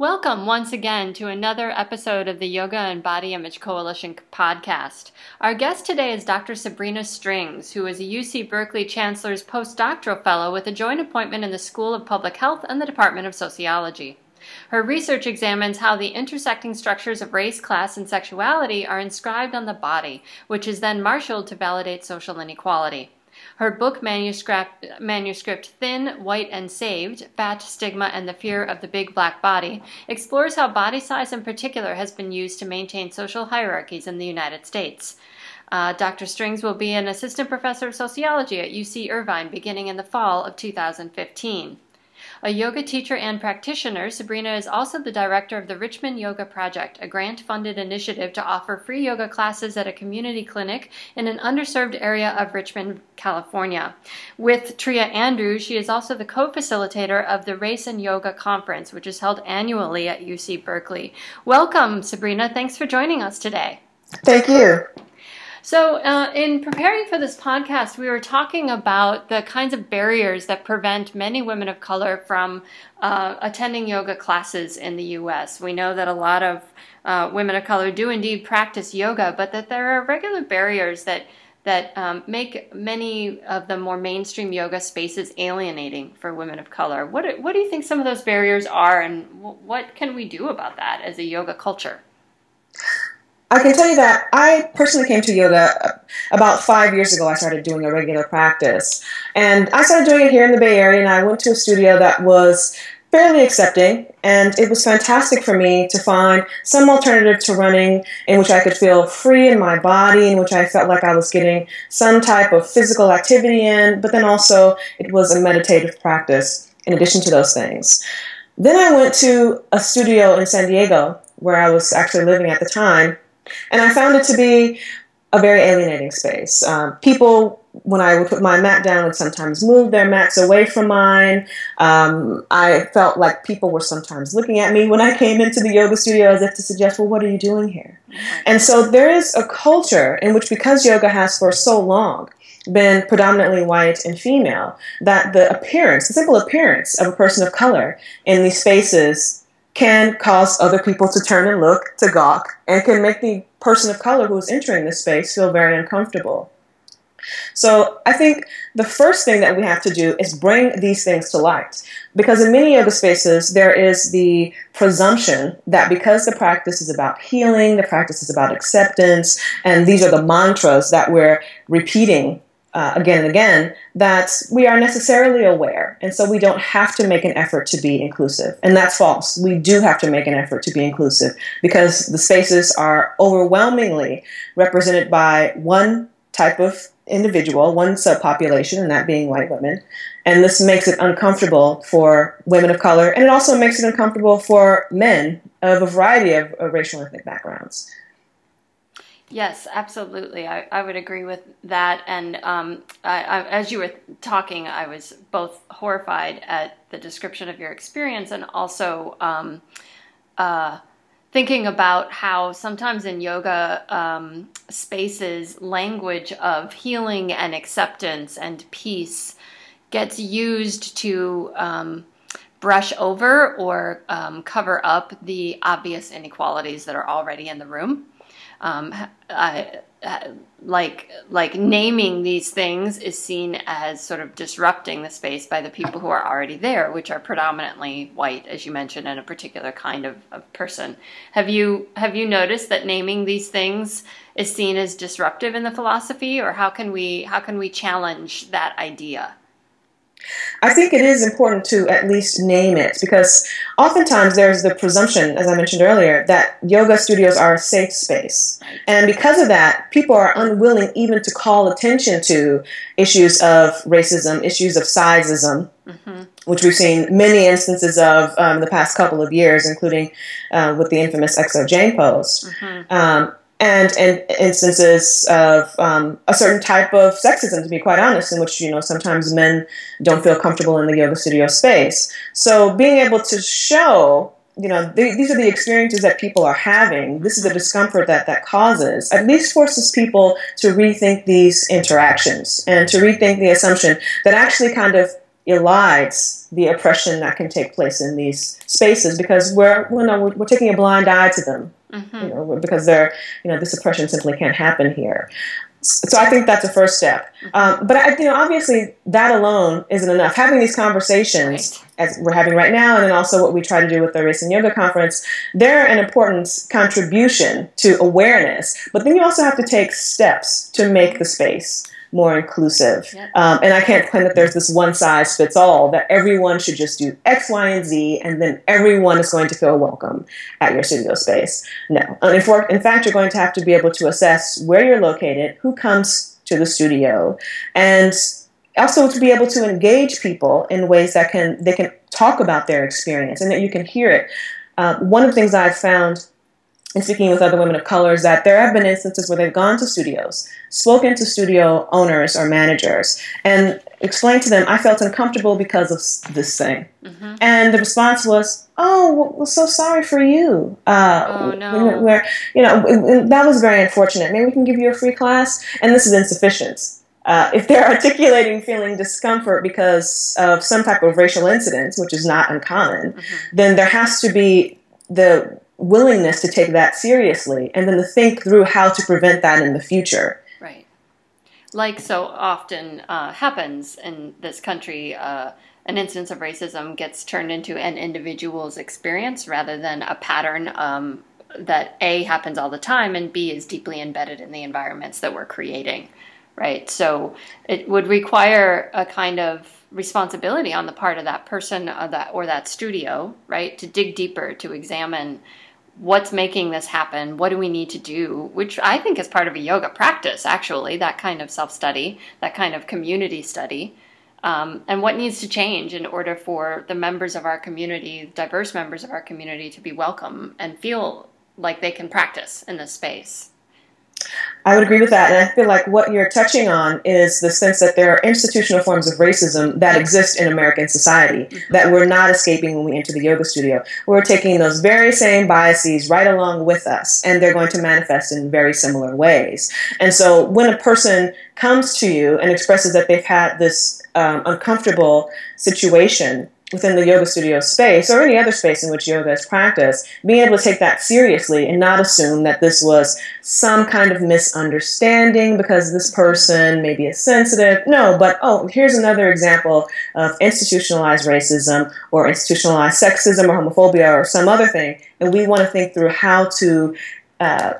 Welcome once again to another episode of the Yoga and Body Image Coalition podcast. Our guest today is Dr. Sabrina Strings, who is a UC Berkeley Chancellor's postdoctoral fellow with a joint appointment in the School of Public Health and the Department of Sociology. Her research examines how the intersecting structures of race, class, and sexuality are inscribed on the body, which is then marshaled to validate social inequality. Her book manuscript, manuscript Thin, White, and Saved Fat, Stigma, and the Fear of the Big Black Body explores how body size in particular has been used to maintain social hierarchies in the United States. Uh, Dr. Strings will be an assistant professor of sociology at UC Irvine beginning in the fall of 2015. A yoga teacher and practitioner, Sabrina is also the director of the Richmond Yoga Project, a grant funded initiative to offer free yoga classes at a community clinic in an underserved area of Richmond, California. With Tria Andrews, she is also the co facilitator of the Race and Yoga Conference, which is held annually at UC Berkeley. Welcome, Sabrina. Thanks for joining us today. Thank you. So, uh, in preparing for this podcast, we were talking about the kinds of barriers that prevent many women of color from uh, attending yoga classes in the US. We know that a lot of uh, women of color do indeed practice yoga, but that there are regular barriers that that um, make many of the more mainstream yoga spaces alienating for women of color. What, what do you think some of those barriers are, and what can we do about that as a yoga culture? I can tell you that I personally came to yoga about five years ago. I started doing a regular practice. And I started doing it here in the Bay Area, and I went to a studio that was fairly accepting. And it was fantastic for me to find some alternative to running in which I could feel free in my body, in which I felt like I was getting some type of physical activity in, but then also it was a meditative practice in addition to those things. Then I went to a studio in San Diego where I was actually living at the time and I found it to be a very alienating space. Um, people, when I would put my mat down, would sometimes move their mats away from mine. Um, I felt like people were sometimes looking at me when I came into the yoga studio as if to suggest, well, what are you doing here? And so there is a culture in which, because yoga has for so long been predominantly white and female, that the appearance, the simple appearance of a person of color in these spaces can cause other people to turn and look, to gawk, and can make the person of color who is entering this space feel very uncomfortable. So I think the first thing that we have to do is bring these things to light. Because in many yoga spaces, there is the presumption that because the practice is about healing, the practice is about acceptance, and these are the mantras that we're repeating uh, again and again that we are necessarily aware. And so we don't have to make an effort to be inclusive. And that's false. We do have to make an effort to be inclusive because the spaces are overwhelmingly represented by one type of individual, one subpopulation, and that being white women. And this makes it uncomfortable for women of color, and it also makes it uncomfortable for men of a variety of, of racial and ethnic backgrounds. Yes, absolutely. I, I would agree with that. And um, I, I, as you were talking, I was both horrified at the description of your experience and also um, uh, thinking about how sometimes in yoga um, spaces, language of healing and acceptance and peace gets used to um, brush over or um, cover up the obvious inequalities that are already in the room um, I, like like naming these things is seen as sort of disrupting the space by the people who are already there, which are predominantly white, as you mentioned, and a particular kind of, of person. Have you have you noticed that naming these things is seen as disruptive in the philosophy, or how can we how can we challenge that idea? I think it is important to at least name it because oftentimes there's the presumption, as I mentioned earlier, that yoga studios are a safe space. And because of that, people are unwilling even to call attention to issues of racism, issues of sizeism. Mm-hmm. Which we've seen many instances of um, the past couple of years, including uh, with the infamous XO Jane pose. Mm-hmm. Um, and and instances of um, a certain type of sexism, to be quite honest, in which you know sometimes men don't feel comfortable in the yoga studio space. So being able to show, you know, th- these are the experiences that people are having. This is the discomfort that that causes. At least forces people to rethink these interactions and to rethink the assumption that actually kind of elides the oppression that can take place in these spaces because we're, you know, we're, we're taking a blind eye to them. Mm-hmm. You know, because they're, you know, this oppression simply can't happen here so I think that's a first step. Um, but I, you know, obviously, that alone isn't enough. Having these conversations, right. as we're having right now, and then also what we try to do with the Race and Yoga Conference, they're an important contribution to awareness. But then you also have to take steps to make the space more inclusive. Yep. Um, and I can't claim that there's this one size fits all, that everyone should just do X, Y, and Z, and then everyone is going to feel welcome at your studio space. No. in fact, you're going to have to be able to assess where you're located, who comes to the studio, and also to be able to engage people in ways that can they can talk about their experience and that you can hear it. Uh, one of the things I've found and speaking with other women of color is that there have been instances where they've gone to studios, spoken to studio owners or managers, and explained to them, I felt uncomfortable because of this thing. Mm-hmm. And the response was, Oh, well, so sorry for you. Uh, oh, no. Where, you know, that was very unfortunate. Maybe we can give you a free class. And this is insufficient. Uh, if they're articulating feeling discomfort because of some type of racial incident, which is not uncommon, mm-hmm. then there has to be the willingness to take that seriously and then to think through how to prevent that in the future. Right. Like so often uh, happens in this country, uh, an instance of racism gets turned into an individual's experience rather than a pattern um, that A happens all the time and B is deeply embedded in the environments that we're creating. Right. So it would require a kind of responsibility on the part of that person or uh, that or that studio, right, to dig deeper to examine what's making this happen? What do we need to do? Which i think is part of a yoga practice actually that kind of self-study that kind of community study. Um, and what needs to change in order for the members of our community diverse members of our community to be welcome and feel like they can practice in this space I would agree with that. And I feel like what you're touching on is the sense that there are institutional forms of racism that exist in American society mm-hmm. that we're not escaping when we enter the yoga studio. We're taking those very same biases right along with us, and they're going to manifest in very similar ways. And so when a person comes to you and expresses that they've had this um, uncomfortable situation, within the yoga studio space or any other space in which yoga is practiced, being able to take that seriously and not assume that this was some kind of misunderstanding because this person maybe is sensitive. No, but oh, here's another example of institutionalized racism or institutionalized sexism or homophobia or some other thing. And we want to think through how to uh,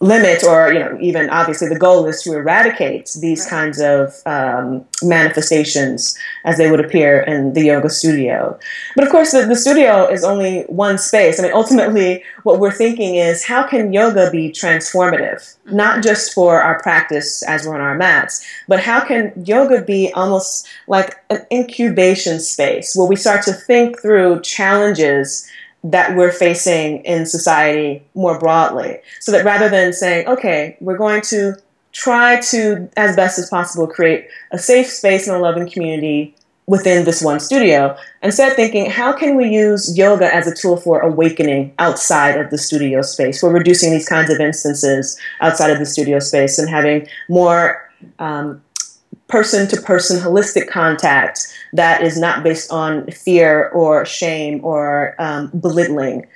limit or you know even obviously the goal is to eradicate these right. kinds of um, manifestations as they would appear in the yoga studio but of course the, the studio is only one space i mean ultimately what we're thinking is how can yoga be transformative mm-hmm. not just for our practice as we're on our mats but how can yoga be almost like an incubation space where we start to think through challenges that we're facing in society more broadly. So that rather than saying, okay, we're going to try to, as best as possible, create a safe space and a loving community within this one studio, instead thinking, how can we use yoga as a tool for awakening outside of the studio space? We're reducing these kinds of instances outside of the studio space and having more um, person to person holistic contact that is not based on fear or shame or um, belittling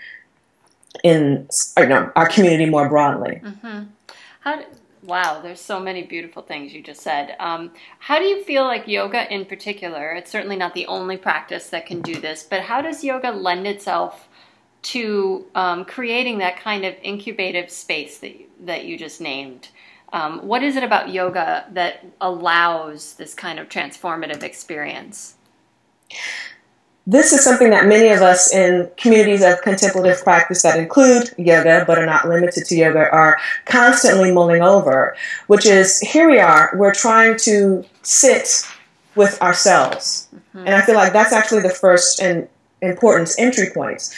in or no, our community more broadly. Mm-hmm. How wow, there's so many beautiful things you just said. Um, how do you feel like yoga in particular? It's certainly not the only practice that can do this, but how does yoga lend itself to um, creating that kind of incubative space that you, that you just named? Um, what is it about yoga that allows this kind of transformative experience? This is something that many of us in communities of contemplative practice that include yoga but are not limited to yoga are constantly mulling over, which is here we are, we're trying to sit with ourselves. Mm-hmm. And I feel like that's actually the first and important entry point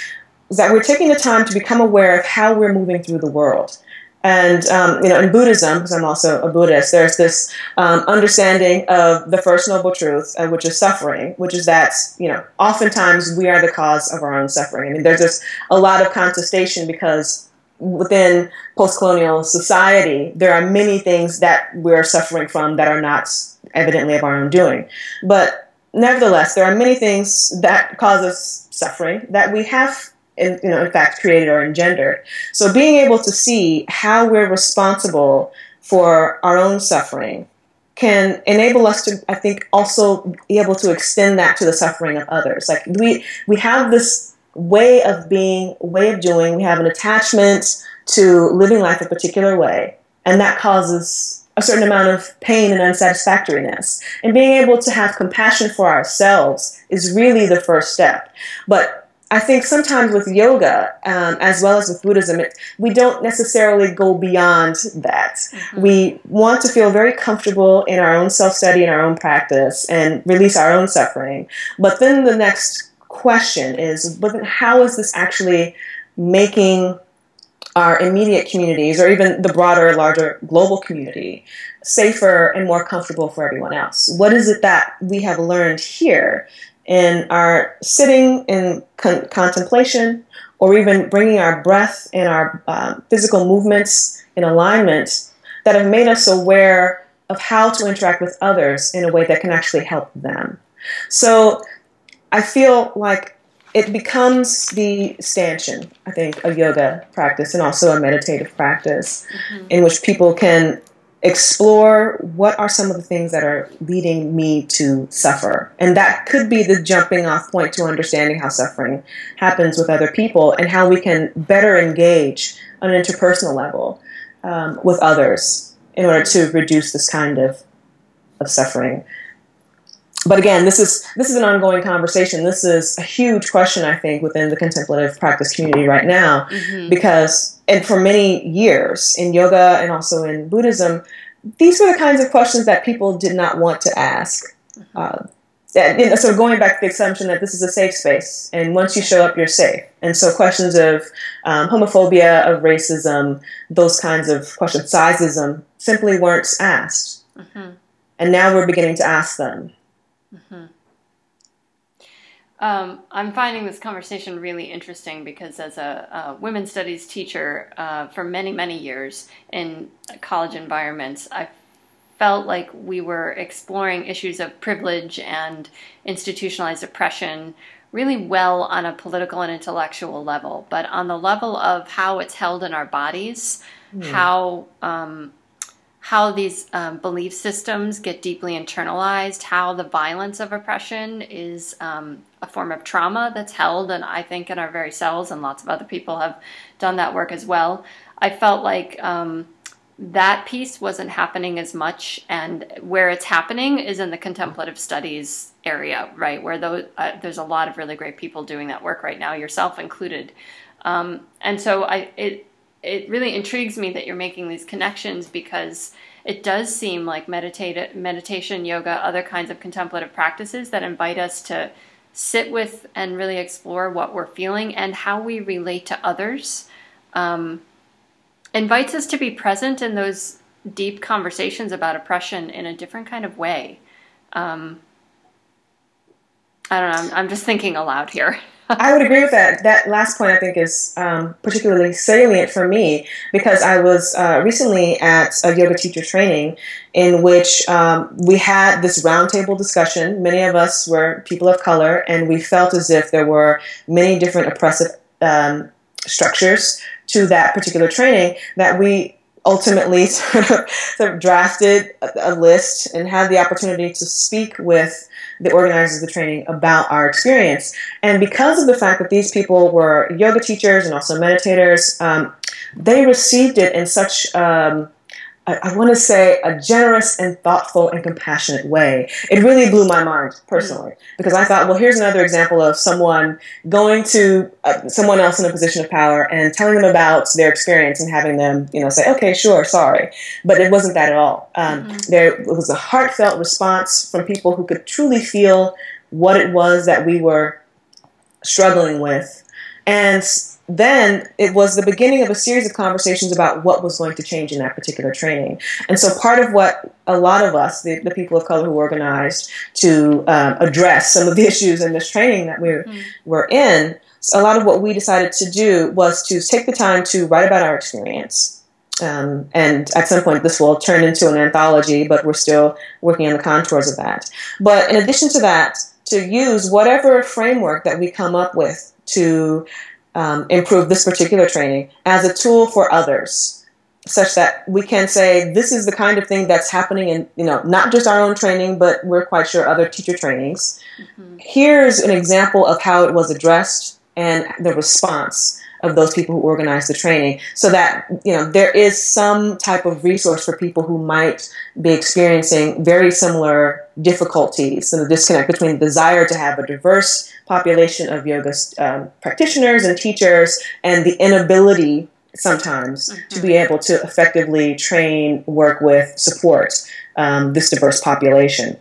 is that we're taking the time to become aware of how we're moving through the world. And um, you know, in Buddhism, because I'm also a Buddhist, there's this um, understanding of the first noble truth, uh, which is suffering, which is that you know, oftentimes we are the cause of our own suffering. I mean, there's just a lot of contestation because within post-colonial society, there are many things that we're suffering from that are not evidently of our own doing. But nevertheless, there are many things that cause us suffering that we have, in, you know, in fact, created or engendered. So being able to see how we're responsible for our own suffering can enable us to, I think, also be able to extend that to the suffering of others. Like we we have this way of being, way of doing. We have an attachment to living life a particular way, and that causes a certain amount of pain and unsatisfactoriness. And being able to have compassion for ourselves is really the first step. But I think sometimes with yoga, um, as well as with Buddhism, it, we don't necessarily go beyond that. Mm-hmm. We want to feel very comfortable in our own self study and our own practice and release our own suffering. But then the next question is but then how is this actually making our immediate communities or even the broader, larger global community safer and more comfortable for everyone else? What is it that we have learned here in our sitting in con- contemplation or even bringing our breath and our uh, physical movements in alignment that have made us aware of how to interact with others in a way that can actually help them. So I feel like it becomes the stanchion, I think, of yoga practice and also a meditative practice mm-hmm. in which people can explore what are some of the things that are leading me to suffer. And that could be the jumping off point to understanding how suffering happens with other people and how we can better engage on an interpersonal level um, with others in order to reduce this kind of, of suffering. But again, this is this is an ongoing conversation. This is a huge question, I think, within the contemplative practice community right now, mm-hmm. because and for many years in yoga and also in Buddhism, these were the kinds of questions that people did not want to ask. Mm-hmm. Uh, and so going back to the assumption that this is a safe space, and once you show up, you're safe. And so questions of um, homophobia, of racism, those kinds of questions, sizeism, simply weren't asked. Mm-hmm. And now we're beginning to ask them. Mm-hmm. Um, I'm finding this conversation really interesting because, as a, a women's studies teacher uh, for many, many years in college environments, I felt like we were exploring issues of privilege and institutionalized oppression really well on a political and intellectual level. But on the level of how it's held in our bodies, mm. how um, how these um, belief systems get deeply internalized, how the violence of oppression is um, a form of trauma that's held, and I think in our very cells, and lots of other people have done that work as well. I felt like um, that piece wasn't happening as much, and where it's happening is in the contemplative studies area, right? Where those, uh, there's a lot of really great people doing that work right now, yourself included. Um, and so I it it really intrigues me that you're making these connections because it does seem like meditate, meditation, yoga, other kinds of contemplative practices that invite us to sit with and really explore what we're feeling and how we relate to others. Um, invites us to be present in those deep conversations about oppression in a different kind of way. Um, I don't know. I'm, I'm just thinking aloud here. I would agree with that. That last point I think is um, particularly salient for me because I was uh, recently at a yoga teacher training in which um, we had this roundtable discussion. Many of us were people of color, and we felt as if there were many different oppressive um, structures to that particular training that we ultimately sort of, sort of drafted a, a list and had the opportunity to speak with the organizers of the training about our experience. And because of the fact that these people were yoga teachers and also meditators, um, they received it in such um, I, I want to say a generous and thoughtful and compassionate way. It really blew my mind personally because I thought, well, here's another example of someone going to uh, someone else in a position of power and telling them about their experience and having them, you know, say, okay, sure, sorry. But it wasn't that at all. Um, mm-hmm. There was a heartfelt response from people who could truly feel what it was that we were struggling with. And then it was the beginning of a series of conversations about what was going to change in that particular training. And so part of what a lot of us, the, the people of color who organized to um, address some of the issues in this training that we mm-hmm. were in, a lot of what we decided to do was to take the time to write about our experience Um, and at some point, this will turn into an anthology, but we're still working on the contours of that. But in addition to that, to use whatever framework that we come up with to um, improve this particular training as a tool for others, such that we can say this is the kind of thing that's happening in you know not just our own training, but we're quite sure other teacher trainings. Mm-hmm. Here's an example of how it was addressed and the response of those people who organize the training so that you know there is some type of resource for people who might be experiencing very similar difficulties and the disconnect between the desire to have a diverse population of yoga um, practitioners and teachers and the inability sometimes mm-hmm. to be able to effectively train work with support um, this diverse population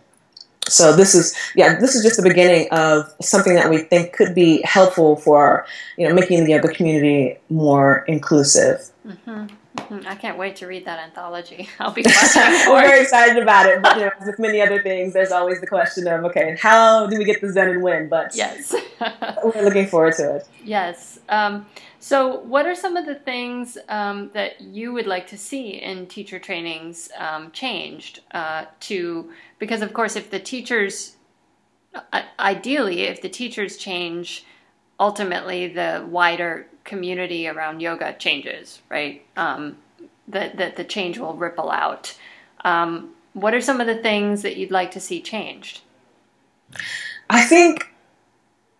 so this is yeah this is just the beginning of something that we think could be helpful for you know making the yoga community more inclusive mm-hmm. Mm-hmm. I can't wait to read that anthology. I'll be We're very excited about it, but you know, with many other things, there's always the question of okay, how do we get this done and when? But yes, we're looking forward to it. Yes. Um, so, what are some of the things um, that you would like to see in teacher trainings um, changed uh, to? Because, of course, if the teachers, uh, ideally, if the teachers change, ultimately the wider community around yoga changes, right? Um, that that the change will ripple out. Um, what are some of the things that you'd like to see changed? I think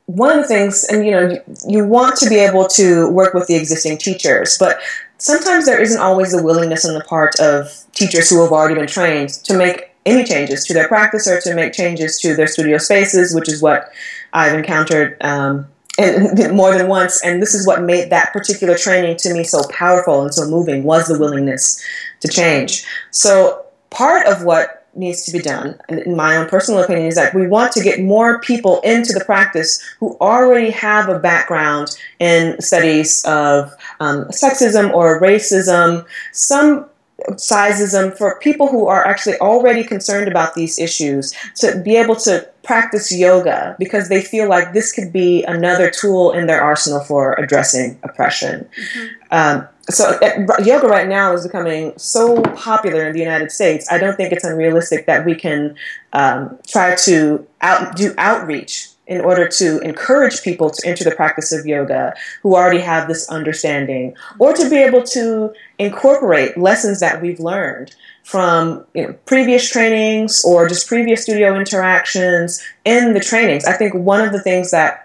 one of the things, and you know, you, you want to be able to work with the existing teachers, but sometimes there isn't always the willingness on the part of teachers who have already been trained to make any changes to their practice or to make changes to their studio spaces, which is what I've encountered um, and more than once. And this is what made that particular training to me so powerful and so moving was the willingness to change. So part of what needs to be done, in my own personal opinion, is that we want to get more people into the practice who already have a background in studies of um, sexism or racism, some sizism for people who are actually already concerned about these issues to be able to practice yoga because they feel like this could be another tool in their arsenal for addressing oppression. Mm-hmm. Um, so uh, yoga right now is becoming so popular in the United States. I don't think it's unrealistic that we can um, try to out, do outreach in order to encourage people to enter the practice of yoga who already have this understanding, or to be able to incorporate lessons that we've learned from you know, previous trainings or just previous studio interactions in the trainings. I think one of the things that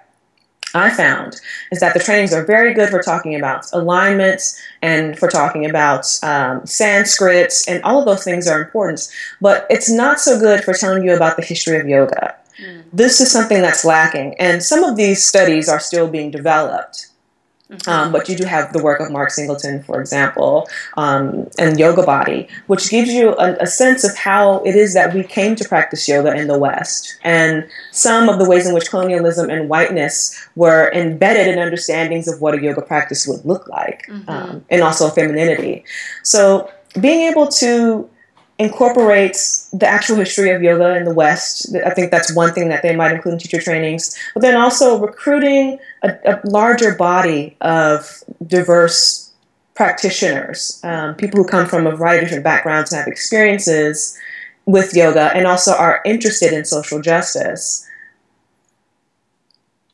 I found is that the trainings are very good for talking about alignments and for talking about um, Sanskrit, and all of those things are important. But it's not so good for telling you about the history of yoga. Mm. This is something that's lacking, and some of these studies are still being developed. Mm-hmm. Um, but you do have the work of Mark Singleton, for example, um, and Yoga Body, which gives you a, a, sense of how it is that we came to practice yoga in the West, and some of the ways in which colonialism and whiteness were embedded in understandings of what a yoga practice would look like, mm-hmm. um, and also femininity. So being able to incorporates the actual history of yoga in the West. I think that's one thing that they might include in teacher trainings. But then also recruiting a, a larger body of diverse practitioners, um, people who come from a variety of different backgrounds and have experiences with yoga and also are interested in social justice.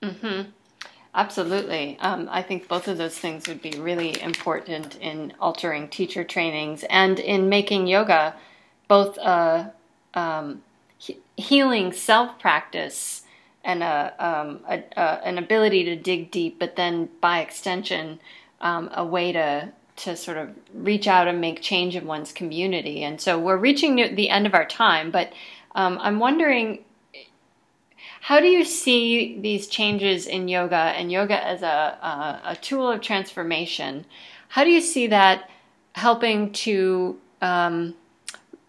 Mm-hmm. Absolutely. Um, I think both of those things would be really important in altering teacher trainings and in making yoga both a um, he- healing self practice and a, um, a, a, an ability to dig deep, but then by extension, um, a way to to sort of reach out and make change in one's community. And so we're reaching the end of our time, but um, I'm wondering. How do you see these changes in yoga and yoga as a, a, a tool of transformation? How do you see that helping to um,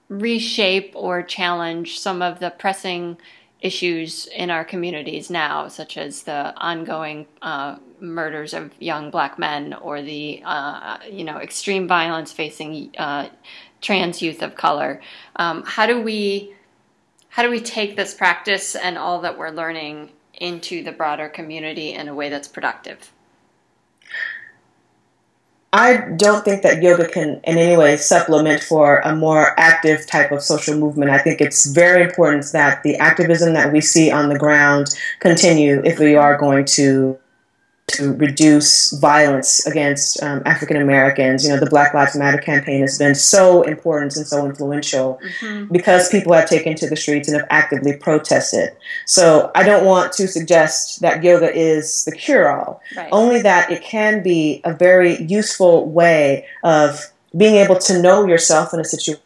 reshape or challenge some of the pressing issues in our communities now, such as the ongoing uh, murders of young black men or the uh, you know extreme violence facing uh, trans youth of color. Um, how do we how do we take this practice and all that we're learning into the broader community in a way that's productive? I don't think that yoga can in any way supplement for a more active type of social movement. I think it's very important that the activism that we see on the ground continue if we are going to to reduce violence against um, African Americans. You know, the Black Lives Matter campaign has been so important and so influential mm-hmm. because people have taken to the streets and have actively protested. So I don't want to suggest that yoga is the cure all, right. only that it can be a very useful way of being able to know yourself in a situation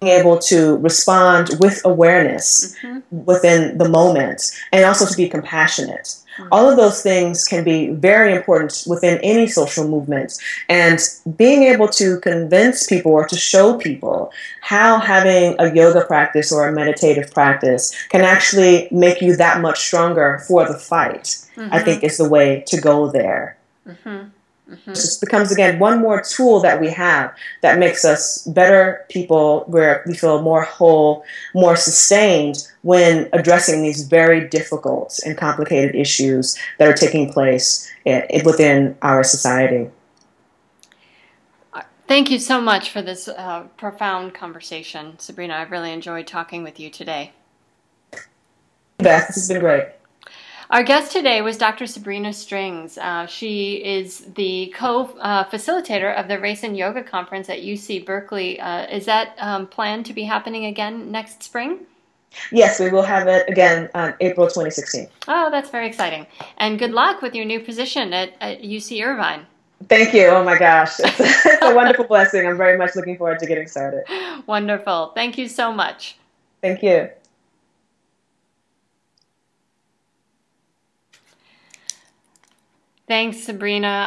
being able to respond with awareness mm-hmm. within the moment and also to be compassionate. All of those things can be very important within any social movement. And being able to convince people or to show people how having a yoga practice or a meditative practice can actually make you that much stronger for the fight, mm-hmm. I think is the way to go there. Mm-hmm. Mm-hmm. It becomes again one more tool that we have that makes us better people where we feel more whole, more sustained when addressing these very difficult and complicated issues that are taking place within our society. Thank you so much for this uh, profound conversation, Sabrina. I've really enjoyed talking with you today. Beth, this has been great. Our guest today was Dr. Sabrina Strings. Uh, she is the co uh, facilitator of the Race and Yoga Conference at UC Berkeley. Uh, is that um, planned to be happening again next spring? Yes, we will have it again on April 2016. Oh, that's very exciting. And good luck with your new position at, at UC Irvine. Thank you. Oh my gosh. It's, it's a wonderful blessing. I'm very much looking forward to getting started. Wonderful. Thank you so much. Thank you. Thanks, Sabrina.